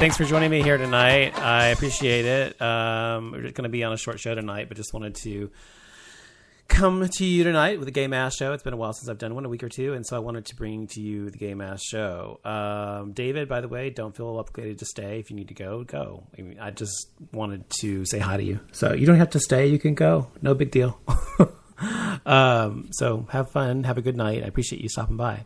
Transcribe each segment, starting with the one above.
Thanks for joining me here tonight. I appreciate it. Um, we're just going to be on a short show tonight, but just wanted to come to you tonight with the Gay Mass Show. It's been a while since I've done one, a week or two, and so I wanted to bring to you the Gay Mass Show. Um, David, by the way, don't feel obligated to stay. If you need to go, go. I, mean, I just wanted to say hi to you, so you don't have to stay. You can go. No big deal. um, so have fun. Have a good night. I appreciate you stopping by.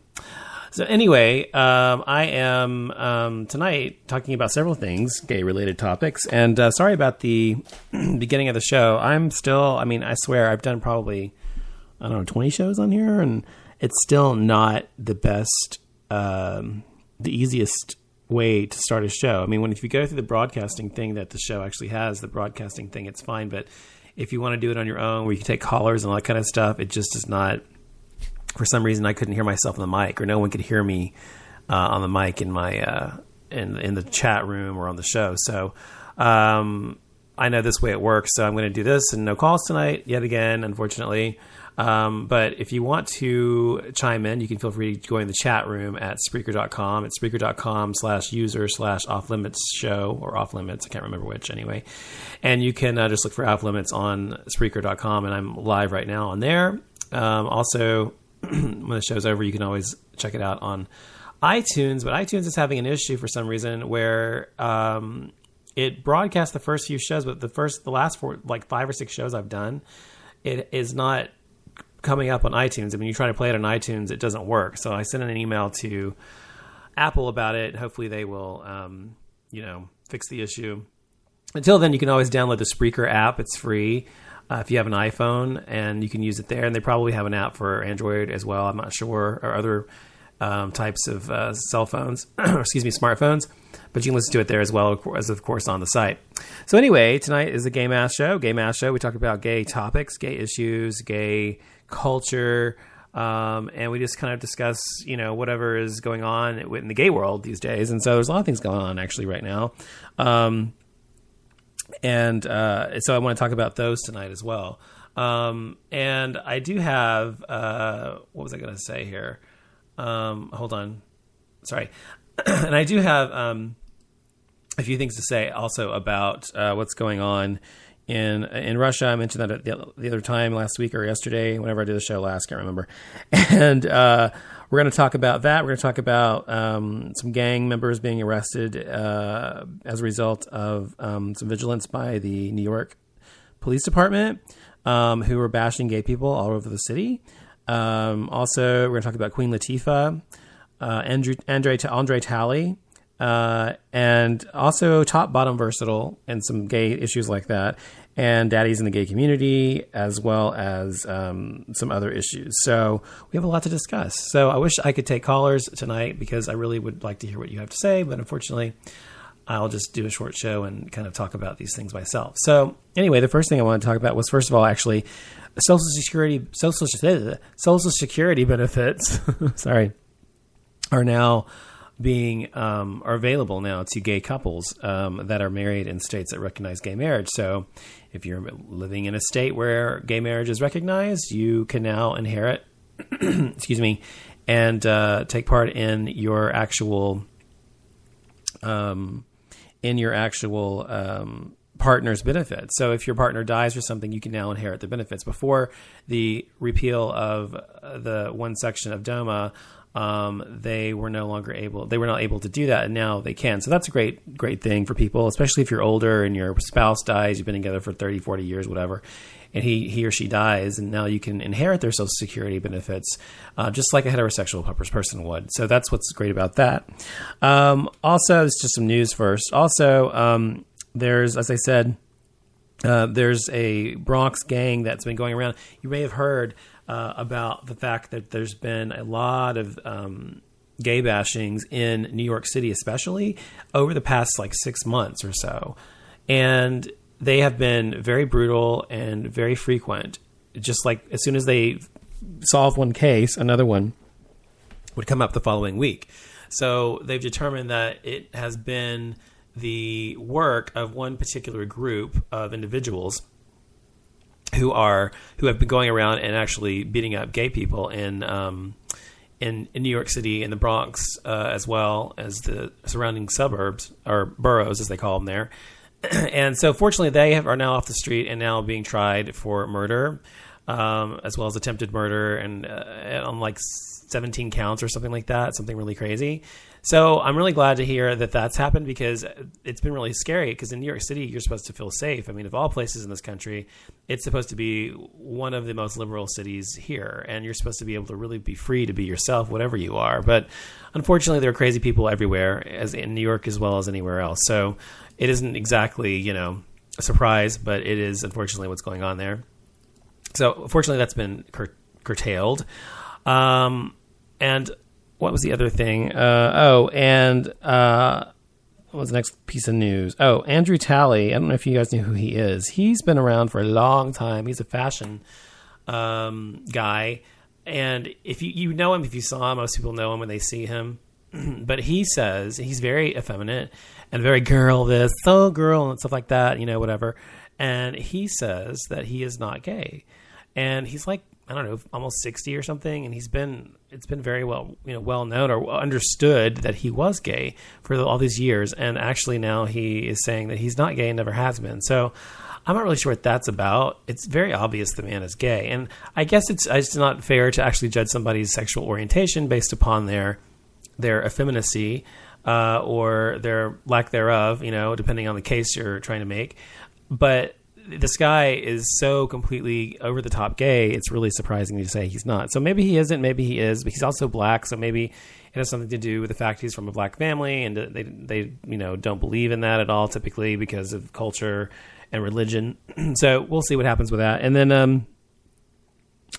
So anyway, um, I am um, tonight talking about several things, gay-related topics, and uh, sorry about the beginning of the show. I'm still, I mean, I swear, I've done probably, I don't know, 20 shows on here, and it's still not the best, um, the easiest way to start a show. I mean, when if you go through the broadcasting thing that the show actually has, the broadcasting thing, it's fine, but if you want to do it on your own, where you can take callers and all that kind of stuff, it just is not for some reason I couldn't hear myself on the mic, or no one could hear me uh, on the mic in my uh, in in the chat room or on the show. So um, I know this way it works. So I'm going to do this and no calls tonight yet again, unfortunately. Um, but if you want to chime in, you can feel free to go in the chat room at Spreaker.com. It's Spreaker.com slash user slash off limits show or off limits. I can't remember which anyway. And you can uh, just look for off limits on Spreaker.com. And I'm live right now on there. Um, also, when the show's over, you can always check it out on iTunes. But iTunes is having an issue for some reason where um, it broadcasts the first few shows, but the first, the last four, like five or six shows I've done, it is not coming up on iTunes. And when you try to play it on iTunes, it doesn't work. So I sent an email to Apple about it. Hopefully, they will, um, you know, fix the issue. Until then, you can always download the Spreaker app. It's free uh, if you have an iPhone, and you can use it there. And they probably have an app for Android as well. I'm not sure, or other um, types of uh, cell phones, excuse me, smartphones. But you can listen to it there as well as, of course, on the site. So anyway, tonight is the Gay Mass Show. Gay Mass Show. We talk about gay topics, gay issues, gay culture. Um, and we just kind of discuss, you know, whatever is going on in the gay world these days. And so there's a lot of things going on actually right now. Um, and uh, so I want to talk about those tonight as well. Um, and I do have uh, what was I going to say here? Um, hold on, sorry. and I do have um, a few things to say also about uh, what's going on in in Russia. I mentioned that the, the, other time last week or yesterday, whenever I did the show last, can't remember. And uh, we're going to talk about that. We're going to talk about um, some gang members being arrested uh, as a result of um, some vigilance by the New York Police Department, um, who were bashing gay people all over the city. Um, also, we're going to talk about Queen Latifah, uh, Andrew, Andre, Andre Talley, uh, and also top bottom versatile and some gay issues like that and daddies in the gay community, as well as um, some other issues. So we have a lot to discuss. So I wish I could take callers tonight because I really would like to hear what you have to say, but unfortunately, I'll just do a short show and kind of talk about these things myself. So anyway, the first thing I want to talk about was first of all, actually, Social Security Social Social Security benefits. sorry, are now being um, are available now to gay couples um, that are married in states that recognize gay marriage. So, if you're living in a state where gay marriage is recognized, you can now inherit, excuse me, and uh, take part in your actual, um, in your actual um, partner's benefits. So, if your partner dies or something, you can now inherit the benefits. Before the repeal of the one section of DOMA um, they were no longer able they were not able to do that and now they can. So that's a great great thing for people especially if you're older and your spouse dies you've been together for 30 40 years whatever and he he or she dies and now you can inherit their social security benefits uh, just like a heterosexual person would. So that's what's great about that. Um, also it's just some news first. Also um, there's as i said uh, there's a bronx gang that's been going around. You may have heard uh, about the fact that there's been a lot of um, gay bashings in New York City, especially over the past like six months or so. And they have been very brutal and very frequent. Just like as soon as they solve one case, another one would come up the following week. So they've determined that it has been the work of one particular group of individuals who are who have been going around and actually beating up gay people in um, in, in New York City and the Bronx, uh, as well as the surrounding suburbs or boroughs, as they call them there. and so, fortunately, they have, are now off the street and now being tried for murder, um, as well as attempted murder, and uh, on like 17 counts or something like that, something really crazy. So I'm really glad to hear that that's happened because it's been really scary. Because in New York City, you're supposed to feel safe. I mean, of all places in this country, it's supposed to be one of the most liberal cities here, and you're supposed to be able to really be free to be yourself, whatever you are. But unfortunately, there are crazy people everywhere, as in New York as well as anywhere else. So it isn't exactly you know a surprise, but it is unfortunately what's going on there. So fortunately, that's been cur- curtailed. Um, and what was the other thing? Uh, oh, and uh, what was the next piece of news? Oh, Andrew Talley. I don't know if you guys knew who he is. He's been around for a long time. He's a fashion um, guy, and if you you know him, if you saw him, most people know him when they see him. but he says he's very effeminate and very girl this, so girl, and stuff like that. You know, whatever. And he says that he is not gay, and he's like I don't know, almost sixty or something, and he's been it's been very well you know well known or understood that he was gay for all these years, and actually now he is saying that he's not gay and never has been. So I'm not really sure what that's about. It's very obvious the man is gay, and I guess it's it's not fair to actually judge somebody's sexual orientation based upon their their effeminacy uh, or their lack thereof. You know, depending on the case you're trying to make, but this guy is so completely over the top gay. It's really surprising to say he's not. So maybe he isn't. Maybe he is. But he's also black. So maybe it has something to do with the fact he's from a black family, and they they you know don't believe in that at all typically because of culture and religion. so we'll see what happens with that. And then um,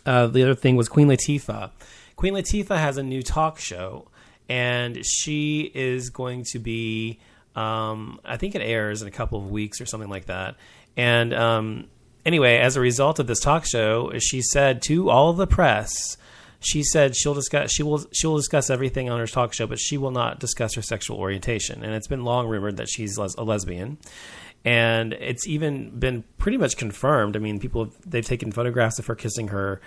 uh, the other thing was Queen Latifah. Queen Latifah has a new talk show, and she is going to be. Um, I think it airs in a couple of weeks or something like that. And um, anyway, as a result of this talk show, she said to all the press, she said she'll discuss she will she will discuss everything on her talk show, but she will not discuss her sexual orientation. And it's been long rumored that she's les- a lesbian, and it's even been pretty much confirmed. I mean, people have, they've taken photographs of her kissing her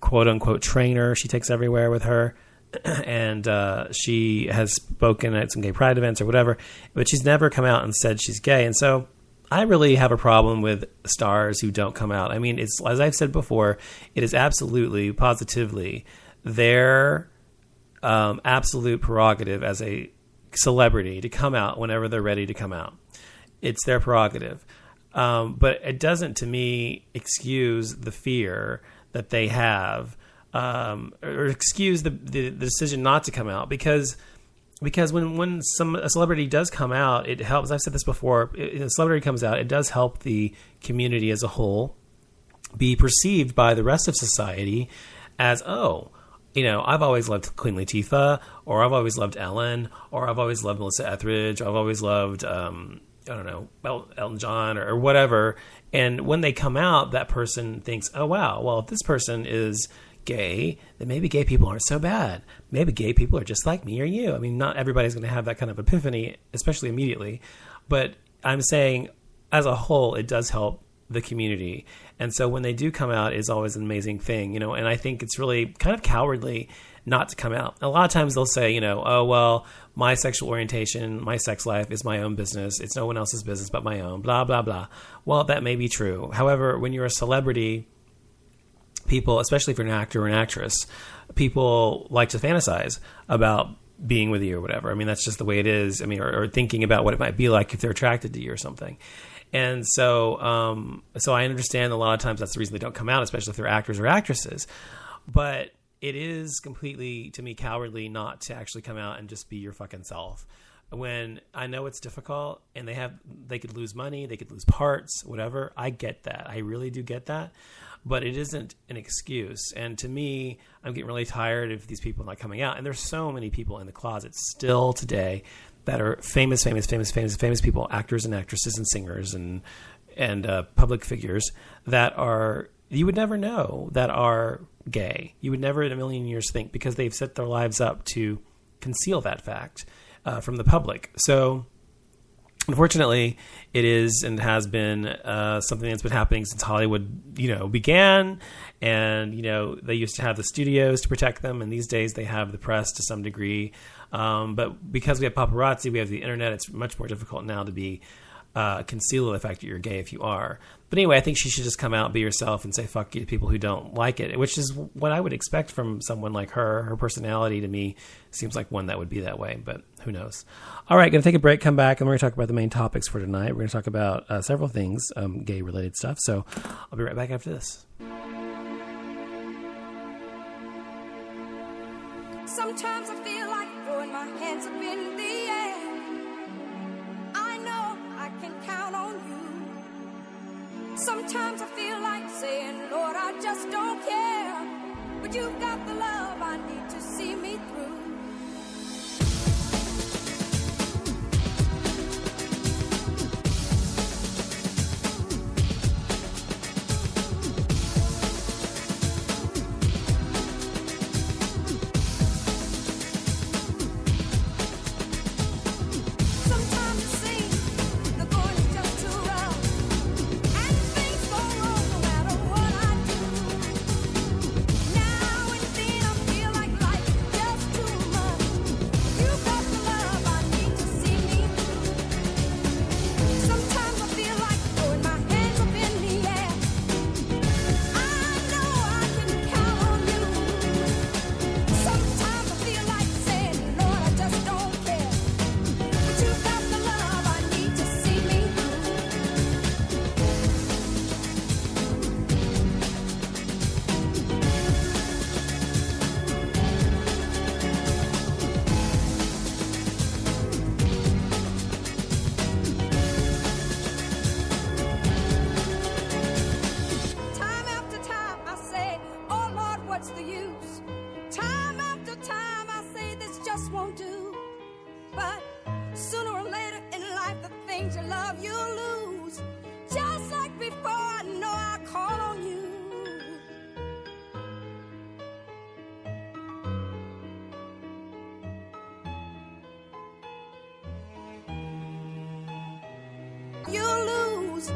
quote unquote trainer. She takes everywhere with her. And uh, she has spoken at some gay pride events or whatever, but she's never come out and said she's gay. And so I really have a problem with stars who don't come out. I mean, it's as I've said before, it is absolutely, positively their um, absolute prerogative as a celebrity to come out whenever they're ready to come out. It's their prerogative. Um, but it doesn't, to me, excuse the fear that they have um, or excuse the, the, the decision not to come out because – because when when some a celebrity does come out, it helps. I've said this before. It, a celebrity comes out, it does help the community as a whole be perceived by the rest of society as oh. You know, I've always loved Queen Latifah, or I've always loved Ellen, or I've always loved Melissa Etheridge, I've always loved um, I don't know, Elton John or, or whatever. And when they come out, that person thinks, oh, wow, well, if this person is gay, then maybe gay people aren't so bad. Maybe gay people are just like me or you. I mean, not everybody's going to have that kind of epiphany, especially immediately. But I'm saying, as a whole, it does help the community. And so when they do come out, is always an amazing thing, you know. And I think it's really kind of cowardly not to come out. A lot of times they'll say, you know, oh well, my sexual orientation, my sex life is my own business. It's no one else's business but my own. Blah blah blah. Well, that may be true. However, when you're a celebrity people, especially if you're an actor or an actress, people like to fantasize about being with you or whatever. I mean, that's just the way it is. I mean, or, or thinking about what it might be like if they're attracted to you or something. And so, um, so I understand a lot of times that's the reason they don't come out, especially if they're actors or actresses. But it is completely, to me, cowardly not to actually come out and just be your fucking self. When I know it's difficult and they have, they could lose money, they could lose parts, whatever. I get that. I really do get that but it isn't an excuse. And to me, I'm getting really tired of these people not coming out. And there's so many people in the closet still today that are famous, famous, famous, famous, famous people, actors and actresses and singers and and uh, public figures that are you would never know that are gay. You would never in a million years think because they've set their lives up to conceal that fact uh, from the public. So unfortunately, it is and has been uh, something that's been happening since Hollywood, you know, began. And you know, they used to have the studios to protect them, and these days they have the press to some degree. Um, but because we have paparazzi, we have the internet. It's much more difficult now to be uh, conceal the fact that you're gay if you are. But anyway, I think she should just come out, be herself, and say "fuck you" to people who don't like it, which is what I would expect from someone like her. Her personality to me seems like one that would be that way, but who knows? All right, going to take a break, come back, and we're going to talk about the main topics for tonight. We're going to talk about uh, several things, um, gay related stuff. So I'll be right back after this. Sometimes I Sometimes I feel like saying, Lord, I just don't care. But you've got the love I need to see me through. You lose.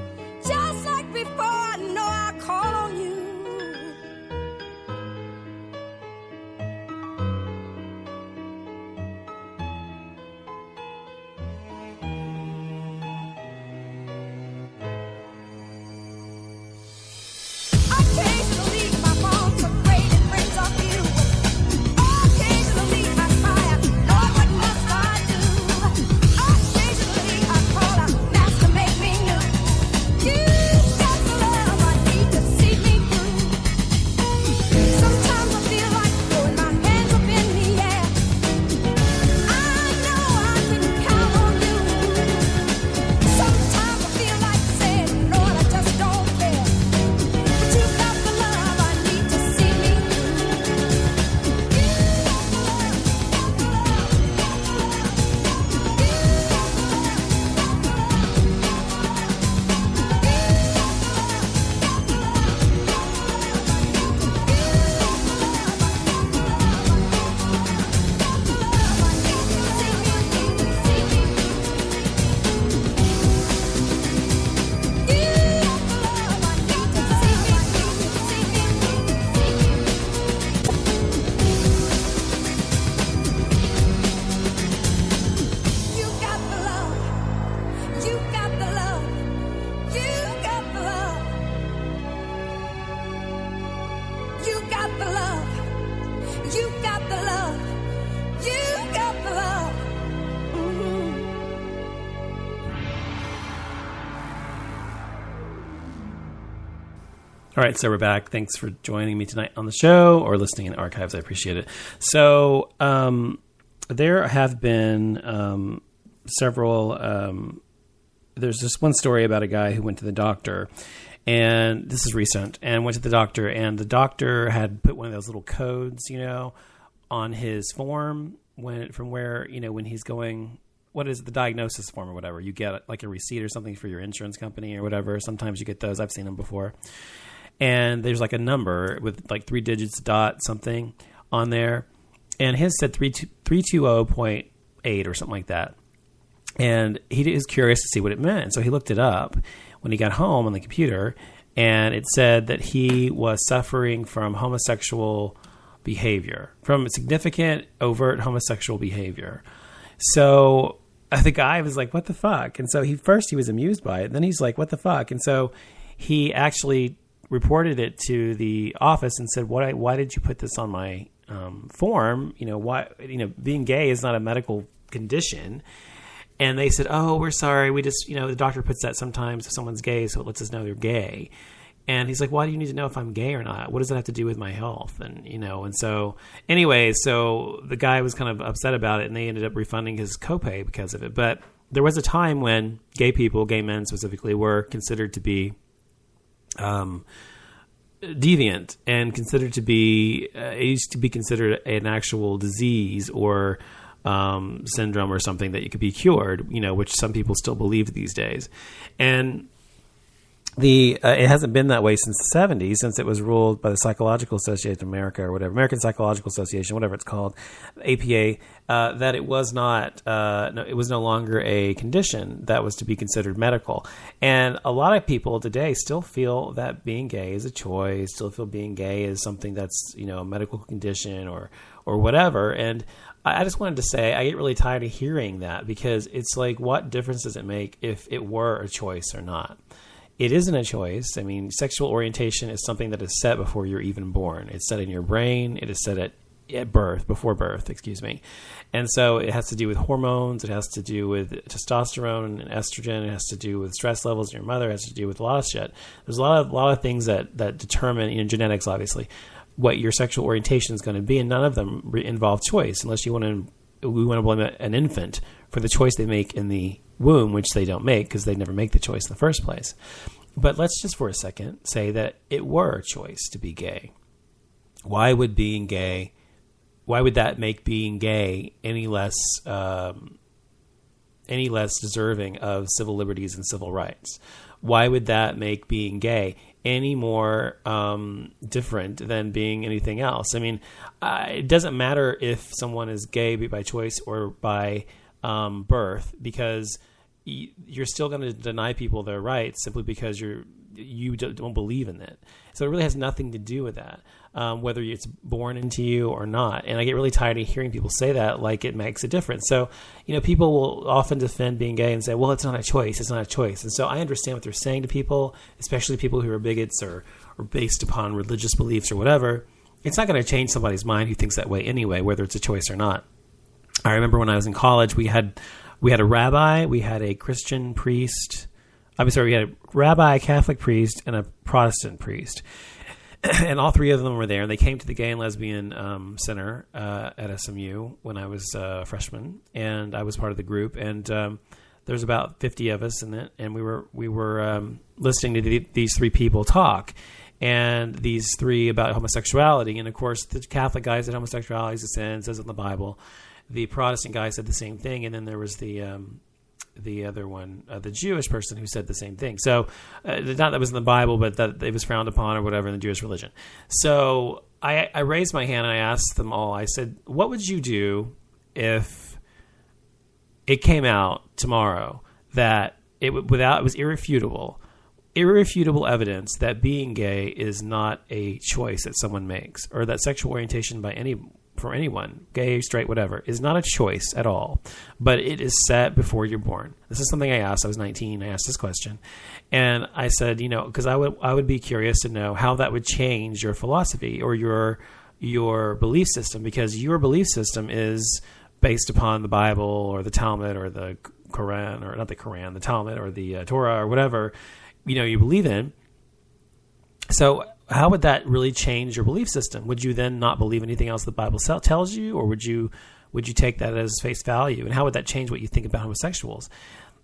All right, so we're back. Thanks for joining me tonight on the show or listening in archives. I appreciate it. So, um, there have been um, several. Um, there's this one story about a guy who went to the doctor, and this is recent, and went to the doctor, and the doctor had put one of those little codes, you know, on his form when from where you know when he's going. What is the diagnosis form or whatever? You get like a receipt or something for your insurance company or whatever. Sometimes you get those. I've seen them before and there's like a number with like three digits dot something on there and his said 320.8 or something like that and he was curious to see what it meant. So he looked it up when he got home on the computer, and it said that he was suffering from homosexual behavior, from significant overt homosexual behavior. So the guy was like, "What the fuck?" And so he first he was amused by it, then he's like, "What the fuck?" And so he actually reported it to the office and said, "What? Why did you put this on my um, form? You know, why? You know, being gay is not a medical condition." And they said, "Oh, we're sorry. We just, you know, the doctor puts that sometimes if someone's gay, so it lets us know they're gay." And he's like, "Why do you need to know if I'm gay or not? What does that have to do with my health?" And you know, and so anyway, so the guy was kind of upset about it, and they ended up refunding his copay because of it. But there was a time when gay people, gay men specifically, were considered to be um, deviant and considered to be uh, it used to be considered an actual disease or um, syndrome or something that you could be cured. You know, which some people still believe these days, and the uh, it hasn't been that way since the 70s since it was ruled by the psychological association of america or whatever american psychological association whatever it's called apa uh, that it was not uh, no, it was no longer a condition that was to be considered medical and a lot of people today still feel that being gay is a choice still feel being gay is something that's you know a medical condition or or whatever and I I just wanted to say I get really tired of hearing that because it's like, what difference does it make if it were a choice or not? It isn't a choice. I mean, sexual orientation is something that is set before you're even born. It's set in your brain. It is set at at birth, before birth, excuse me. And so it has to do with hormones. It has to do with testosterone and estrogen. It has to do with stress levels in your mother. It has to do with a lot of shit. There's a lot of lot of things that that determine, you know, genetics, obviously, what your sexual orientation is going to be, and none of them involve choice, unless you want to. We want to blame an infant for the choice they make in the womb, which they don't make because they never make the choice in the first place. But let's just for a second say that it were a choice to be gay. Why would being gay? Why would that make being gay any less um, any less deserving of civil liberties and civil rights? Why would that make being gay any more um, different than being anything else? I mean, uh, it doesn't matter if someone is gay by choice or by um, birth because you're still going to deny people their rights simply because you're you don't don't believe in it. So it really has nothing to do with that, um, whether it's born into you or not. And I get really tired of hearing people say that like it makes a difference. So you know, people will often defend being gay and say, "Well, it's not a choice. It's not a choice." And so I understand what they're saying to people, especially people who are bigots or or based upon religious beliefs or whatever. It's not going to change somebody's mind who thinks that way anyway, whether it's a choice or not. I remember when I was in college, we had we had a rabbi, we had a Christian priest. I'm sorry, we had a rabbi, a Catholic priest, and a Protestant priest, and all three of them were there. And they came to the Gay and Lesbian um, Center uh, at SMU when I was uh, a freshman, and I was part of the group. And um, there's about 50 of us in it, and we were we were um, listening to the, these three people talk. And these three about homosexuality, and of course, the Catholic guy said homosexuality is a sin, says it in the Bible the Protestant guy said the same thing, and then there was the um, the other one, uh, the Jewish person who said the same thing. So, uh, not that was in the Bible, but that it was frowned upon or whatever in the Jewish religion. So, I, I raised my hand and I asked them all. I said, "What would you do if it came out tomorrow that it without it was irrefutable?" irrefutable evidence that being gay is not a choice that someone makes or that sexual orientation by any for anyone gay straight whatever is not a choice at all but it is set before you're born. This is something i asked. I was 19 i asked this question. And i said you know because i would i would be curious to know how that would change your philosophy or your your belief system because your belief system is based upon the bible or the talmud or the quran or not the quran the talmud or the uh, torah or whatever you know you believe in. So how would that really change your belief system? Would you then not believe anything else the bible tells you or would you would you take that as face value? And how would that change what you think about homosexuals?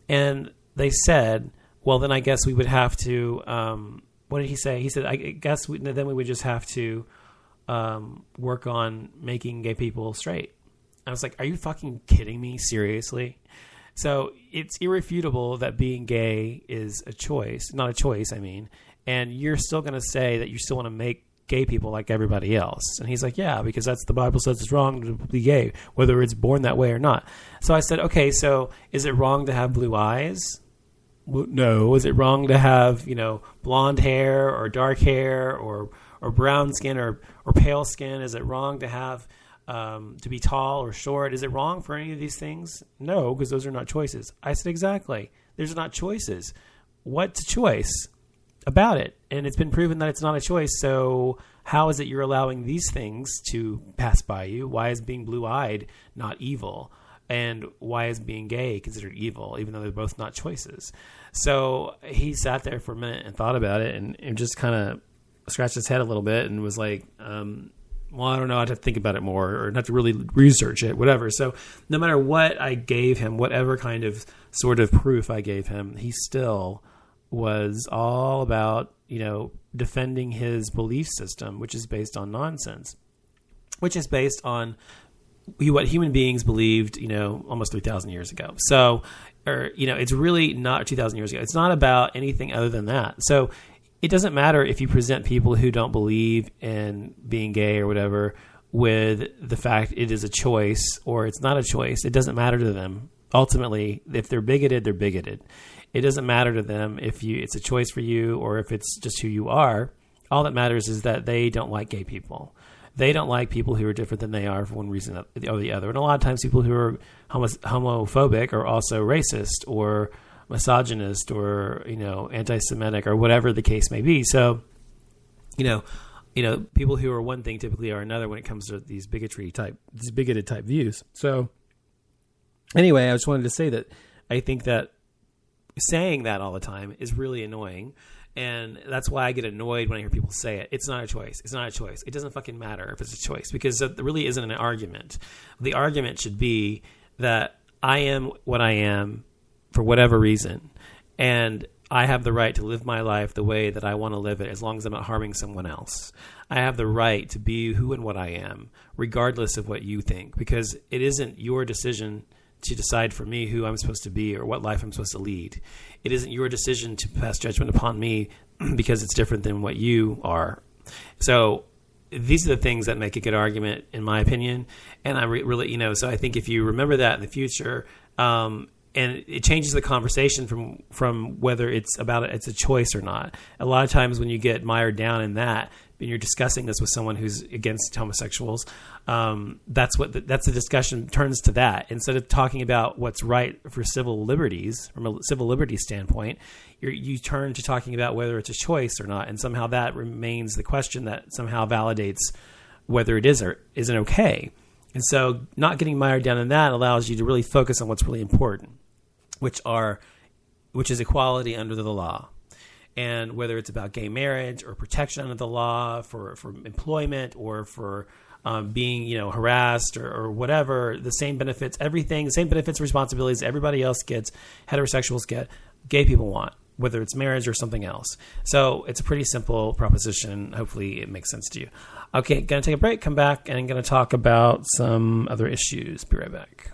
And they said well then i guess we would have to um, what did he say? He said i guess we, then we would just have to um, work on making gay people straight. I was like are you fucking kidding me? Seriously? So it's irrefutable that being gay is a choice, not a choice, I mean. And you're still going to say that you still want to make gay people like everybody else. And he's like, yeah, because that's the Bible says it's wrong to be gay, whether it's born that way or not. So I said, okay, so is it wrong to have blue eyes? No. Is it wrong to have you know blonde hair or dark hair or or brown skin or or pale skin? Is it wrong to have um, to be tall or short? Is it wrong for any of these things? No, because those are not choices. I said exactly. There's not choices. What's a choice about it? And it's been proven that it's not a choice. So how is it you're allowing these things to pass by you? Why is being blue eyed not evil? And why is being gay considered evil, even though they're both not choices? So he sat there for a minute and thought about it and, and just kind of scratched his head a little bit and was like, um, well, I don't know. I have to think about it more or not to really research it, whatever. So, no matter what I gave him, whatever kind of sort of proof I gave him, he still was all about, you know, defending his belief system, which is based on nonsense, which is based on what human beings believed, you know, almost 3,000 years ago. So, or, you know, it's really not 2,000 years ago. It's not about anything other than that. So, it doesn't matter if you present people who don't believe in being gay or whatever with the fact it is a choice or it's not a choice. It doesn't matter to them. Ultimately, if they're bigoted, they're bigoted. It doesn't matter to them if you it's a choice for you or if it's just who you are. All that matters is that they don't like gay people. They don't like people who are different than they are for one reason or the other. And a lot of times, people who are homo- homophobic are also racist or misogynist or you know anti-Semitic or whatever the case may be. So, you know, you know, people who are one thing typically are another when it comes to these bigotry type, these bigoted type views. So, anyway, I just wanted to say that I think that saying that all the time is really annoying. And that's why I get annoyed when I hear people say it. It's not a choice. It's not a choice. It doesn't fucking matter if it's a choice because it really isn't an argument. The argument should be that I am what I am for whatever reason. And I have the right to live my life the way that I want to live it as long as I'm not harming someone else. I have the right to be who and what I am, regardless of what you think, because it isn't your decision to decide for me who I'm supposed to be or what life I'm supposed to lead. It isn't your decision to pass judgment upon me because it's different than what you are. So these are the things that make a good argument, in my opinion. And I re- really, you know, so I think if you remember that in the future, um, and it changes the conversation from from whether it's about it, it's a choice or not. A lot of times when you get mired down in that, and you're discussing this with someone who's against homosexuals, um, that's what the, that's the discussion turns to that instead of talking about what's right for civil liberties from a civil liberties standpoint. You turn to talking about whether it's a choice or not, and somehow that remains the question that somehow validates whether it is or isn't okay. And so, not getting mired down in that allows you to really focus on what's really important, which are which is equality under the law. And whether it's about gay marriage or protection under the law for, for employment or for um, being you know harassed or, or whatever, the same benefits, everything, the same benefits, responsibilities everybody else gets, heterosexuals get, gay people want, whether it's marriage or something else. So it's a pretty simple proposition. Hopefully, it makes sense to you. Okay, gonna take a break, come back, and I'm gonna talk about some other issues. Be right back.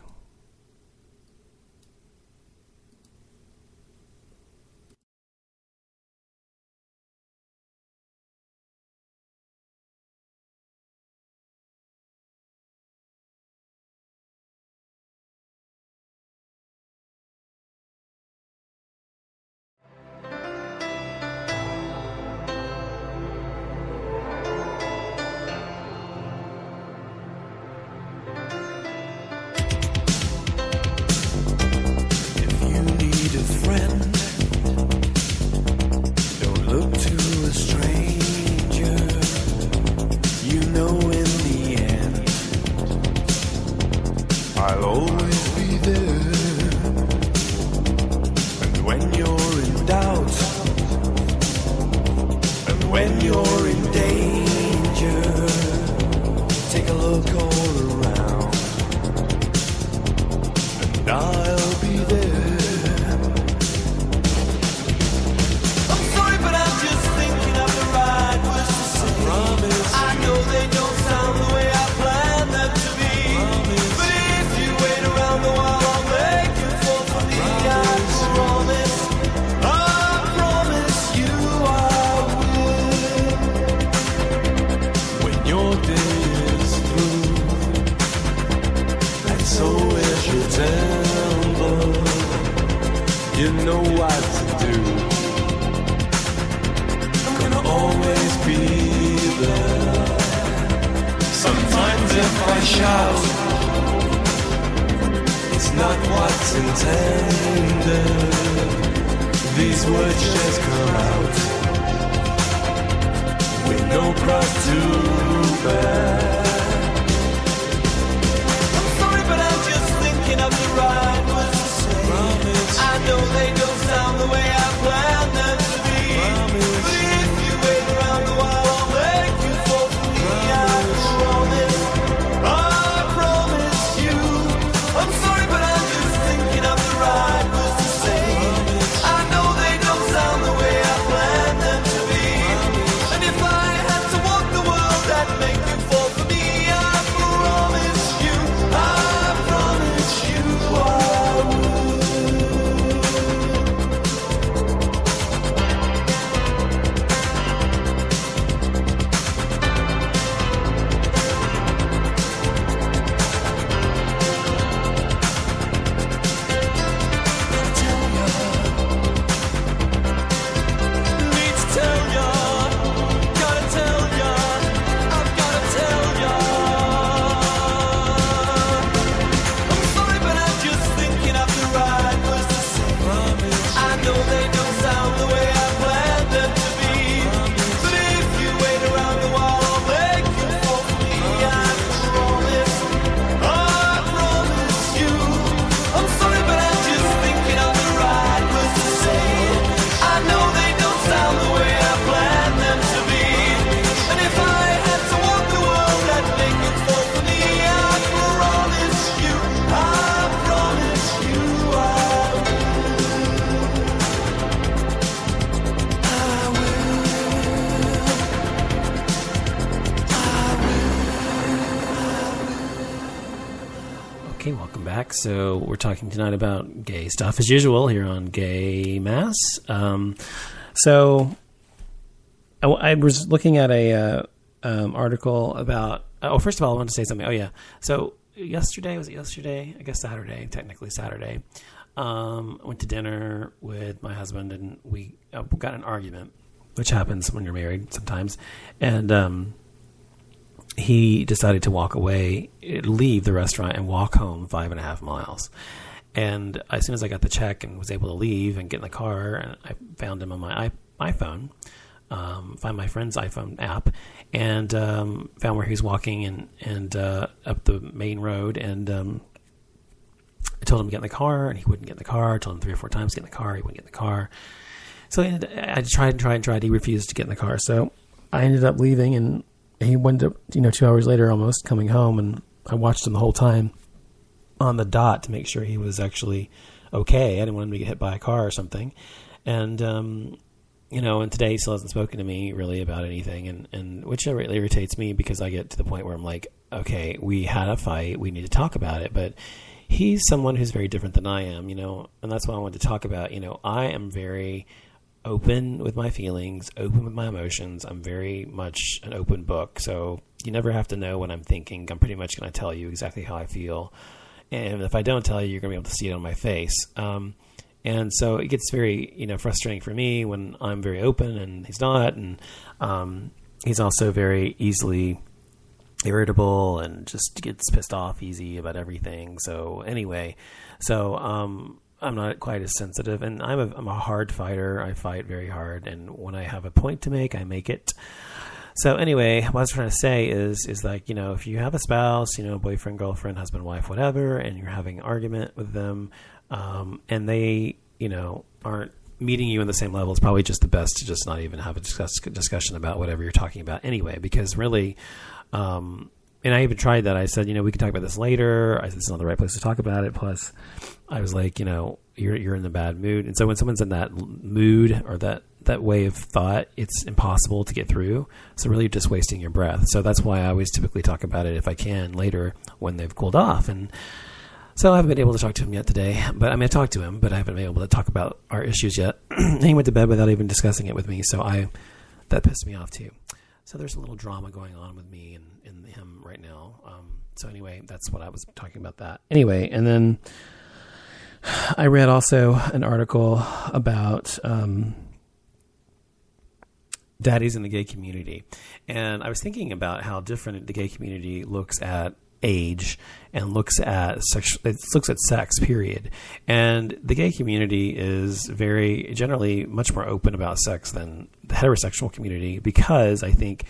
Know they don't sound the way I planned them talking tonight about gay stuff as usual here on Gay Mass. Um, so I, I was looking at a uh, um, article about. Oh, first of all, I want to say something. Oh yeah, so yesterday was it yesterday? I guess Saturday, technically Saturday. Um, I went to dinner with my husband, and we uh, got an argument, which happens when you're married sometimes, and. Um, he decided to walk away, leave the restaurant, and walk home five and a half miles. And as soon as I got the check and was able to leave and get in the car, and I found him on my iPhone, um, find my friend's iPhone app, and um, found where he was walking and and uh, up the main road. And um, I told him to get in the car, and he wouldn't get in the car. I told him three or four times to get in the car. He wouldn't get in the car. So I, I tried and tried and tried. He refused to get in the car. So I ended up leaving, and he went up, you know, two hours later almost coming home, and I watched him the whole time on the dot to make sure he was actually okay. I didn't want him to get hit by a car or something. And, um, you know, and today he still hasn't spoken to me really about anything, and, and which really irritates me because I get to the point where I'm like, okay, we had a fight, we need to talk about it, but he's someone who's very different than I am, you know, and that's why I wanted to talk about, you know, I am very open with my feelings, open with my emotions. I'm very much an open book, so you never have to know what I'm thinking. I'm pretty much going to tell you exactly how I feel, and if I don't tell you, you're to be able to see it on my face. Um, and so it gets very, you know, frustrating for me when I'm very open and he's not, and um, he's also very easily irritable and just gets pissed off easy about everything. So anyway, so um, I'm not quite as sensitive, and I'm a I'm a hard fighter. I fight very hard, and when I have a point to make, I make it. So anyway, what I was trying to say is is like you know if you have a spouse, you know boyfriend, girlfriend, husband, wife, whatever, and you're having an argument with them, um, and they you know aren't meeting you in the same level, it's probably just the best to just not even have a discuss, discussion about whatever you're talking about anyway, because really. Um, and I even tried that. I said, you know, we can talk about this later. I said, it's not the right place to talk about it. Plus, I was like, you know, you're you're in the bad mood, and so when someone's in that mood or that that way of thought, it's impossible to get through. So really, just wasting your breath. So that's why I always typically talk about it if I can later when they've cooled off. And so I haven't been able to talk to him yet today. But I mean, I talked to him, but I haven't been able to talk about our issues yet. he went to bed without even discussing it with me. So I that pissed me off too. So there's a little drama going on with me and, and him right now. Um, so anyway, that's what I was talking about. That anyway, and then I read also an article about um, daddies in the gay community, and I was thinking about how different the gay community looks at age and looks at sex it looks at sex period. And the gay community is very generally much more open about sex than the heterosexual community because i think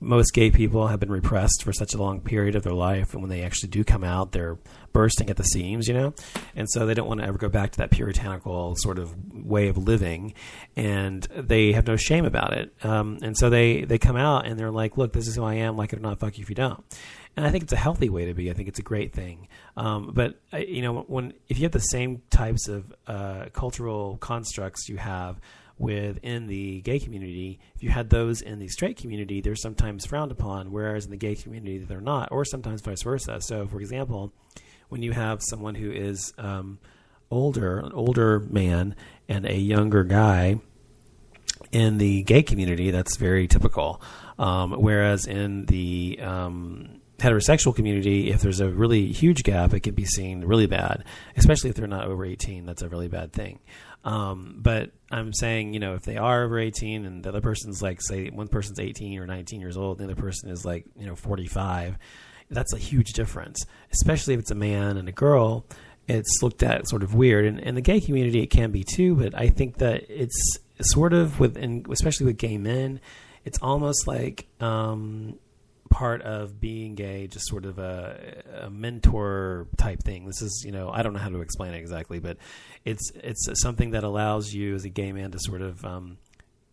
most gay people have been repressed for such a long period of their life. And when they actually do come out they're bursting at the seams you know and so they don't want to ever go back to that puritanical sort of way of living and they have no shame about it um, and so they they come out and they're like look this is who i am like or not fuck you if you don't and I think it's a healthy way to be. I think it's a great thing. Um, but uh, you know, when if you have the same types of uh, cultural constructs you have within the gay community, if you had those in the straight community, they're sometimes frowned upon, whereas in the gay community they're not, or sometimes vice versa. So, for example, when you have someone who is um, older, an older man, and a younger guy in the gay community, that's very typical. Um, whereas in the um, heterosexual community, if there's a really huge gap, it can be seen really bad, especially if they're not over 18. That's a really bad thing. Um, but I'm saying, you know, if they are over 18 and the other person's like, say, one person's 18 or 19 years old, and the other person is like, you know, 45, that's a huge difference, especially if it's a man and a girl. It's looked at sort of weird, and in the gay community, it can be too. But I think that it's sort of with, especially with gay men, it's almost like um, part of being gay, just sort of a, a mentor type thing. This is, you know, I don't know how to explain it exactly, but it's it's something that allows you as a gay man to sort of um,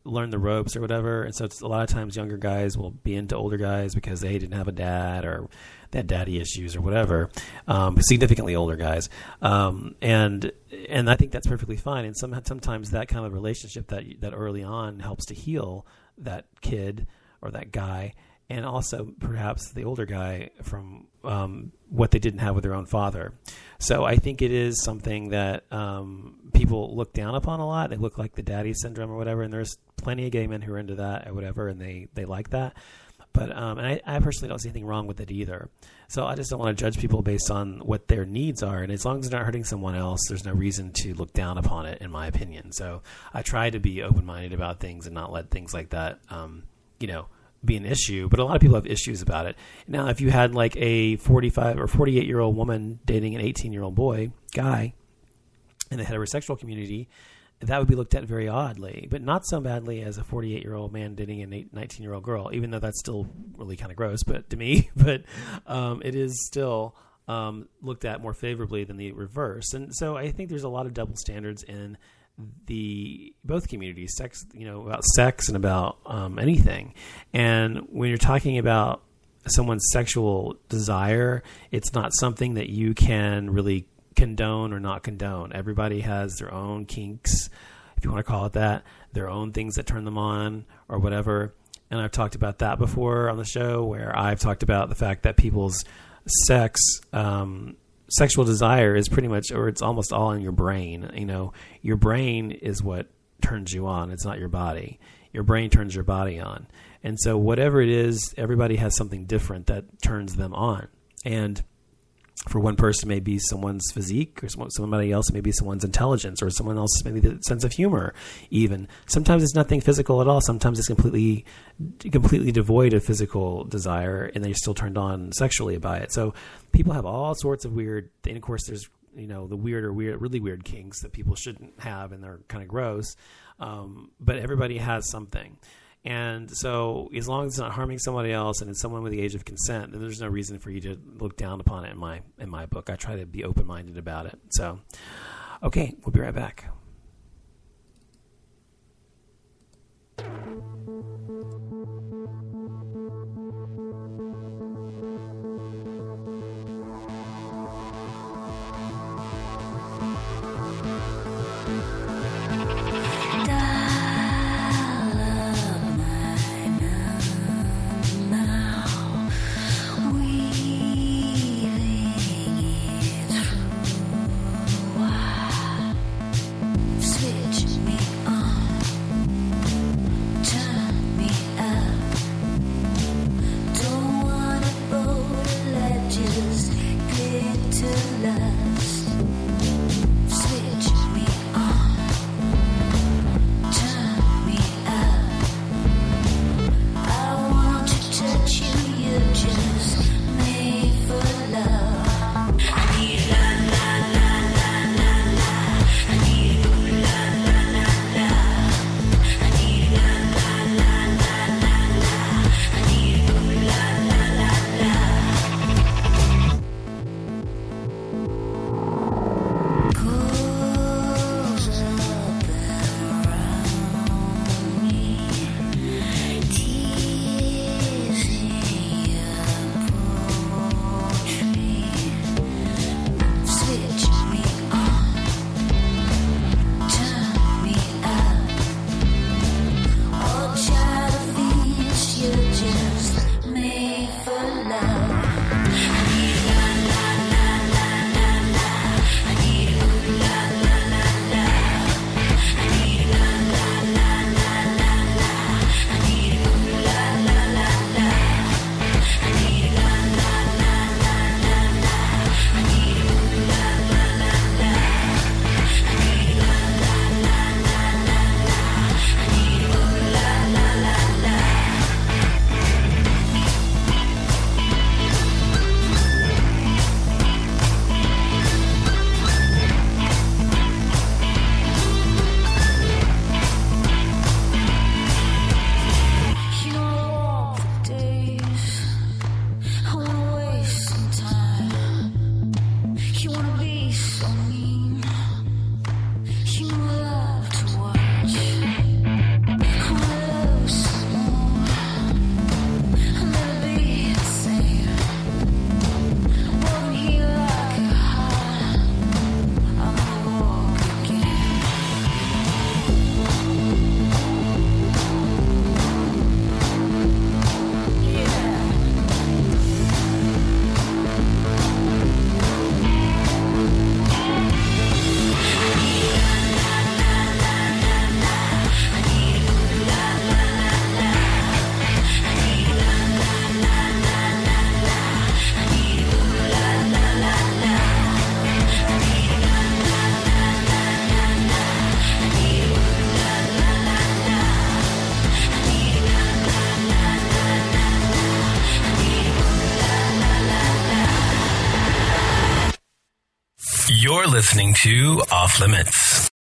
learn the ropes or whatever. And so it's a lot of times younger guys will be into older guys because they didn't have a dad or they had daddy issues or whatever. Um, significantly older guys, um, and and I think that's perfectly fine. And some, sometimes that kind of relationship that that early on helps to heal that kid or that guy and also perhaps the older guy from um, what they didn't have with their own father. So I think it is something that um, people look down upon a lot. They look like the daddy syndrome or whatever, and there's plenty of gay men who are into that or whatever, and they they like that. But um, and I, I personally don't see anything wrong with it either. So I just don't want to judge people based on what their needs are, and as long as they're not hurting someone else, there's no reason to look down upon it, in my opinion. So I try to be open minded about things and not let things like that, um, you know, be an issue, but a lot of people have issues about it. Now, if you had like a 45 or 48 year old woman dating an 18 year old boy, guy, in the heterosexual community, that would be looked at very oddly, but not so badly as a 48 year old man dating a 19 year old girl, even though that's still really kind of gross, but to me, but um, it is still um, looked at more favorably than the reverse. And so I think there's a lot of double standards in the both communities, sex, you know, about sex and about um, anything. And when you're talking about someone's sexual desire, it's not something that you can really condone or not condone. Everybody has their own kinks, if you want to call it that, their own things that turn them on or whatever. And I've talked about that before on the show, where I've talked about the fact that people's sex um, sexual desire is pretty much, or it's almost all in your brain. You know, your brain is what turns you on. It's not your body. Your brain turns your body on. And so, whatever it is, everybody has something different that turns them on. And for one person, maybe someone's physique, or somebody else, maybe someone's intelligence, or someone else, maybe the sense of humor. Even sometimes it's nothing physical at all. Sometimes it's completely, completely devoid of physical desire, and they're still turned on sexually by it. So people have all sorts of weird. And of course, there's you know the weird or weird, really weird kinks that people shouldn't have, and they're kind of gross. Um, but everybody has something. And so, as long as it's not harming somebody else and it's someone with the age of consent, then there's no reason for you to look down upon it. In my in my book, I try to be open minded about it. So, okay, we'll be right back. You're listening to Off Limits.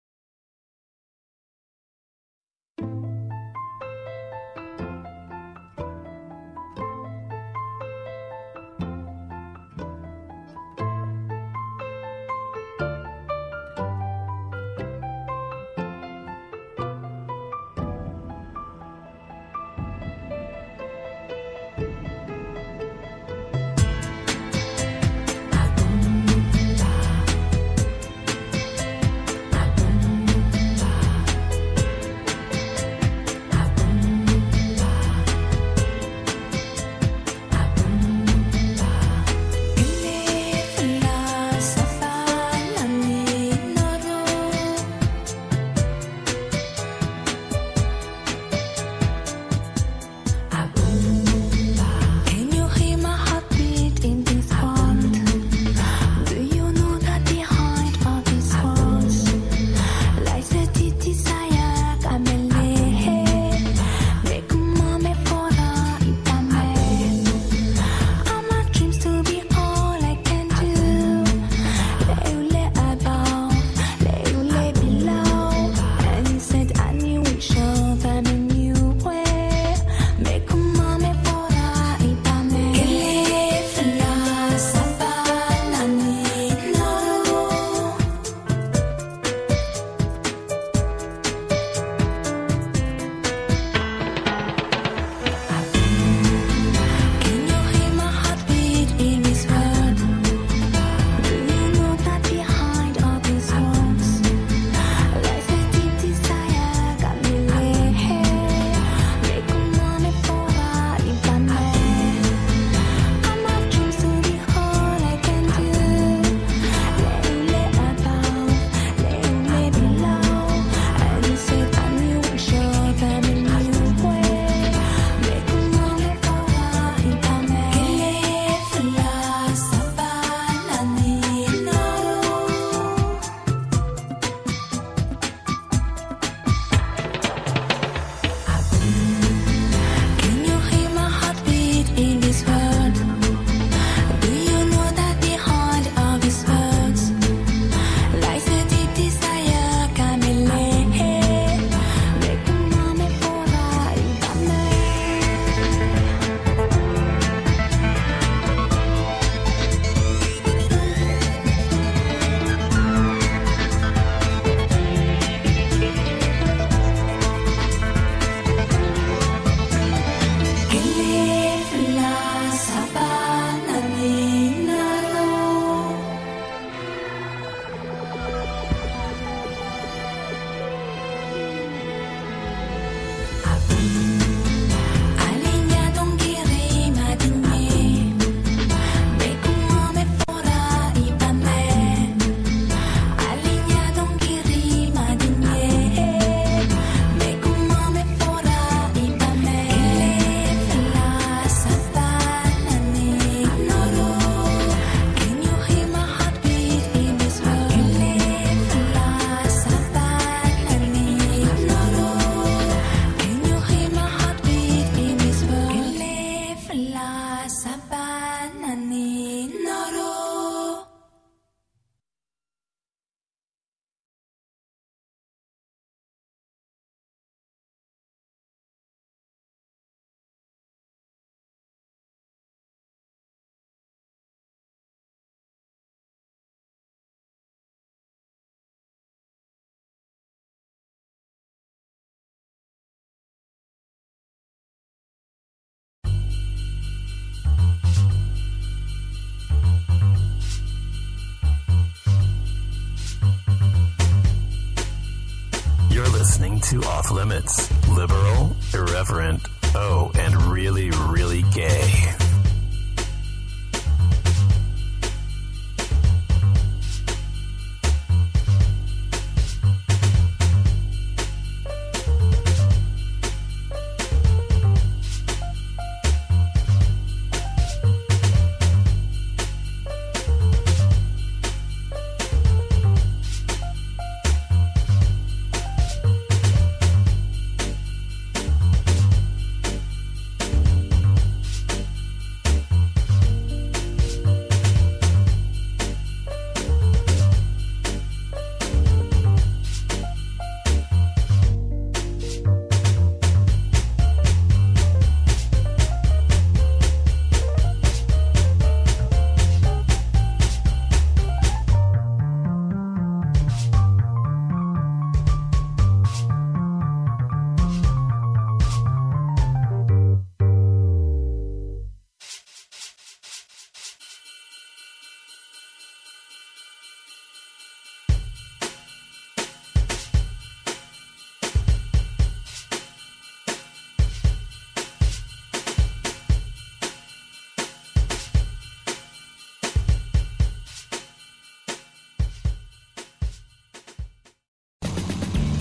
to Off Limits liberal, irreverent, oh, and really, really gay.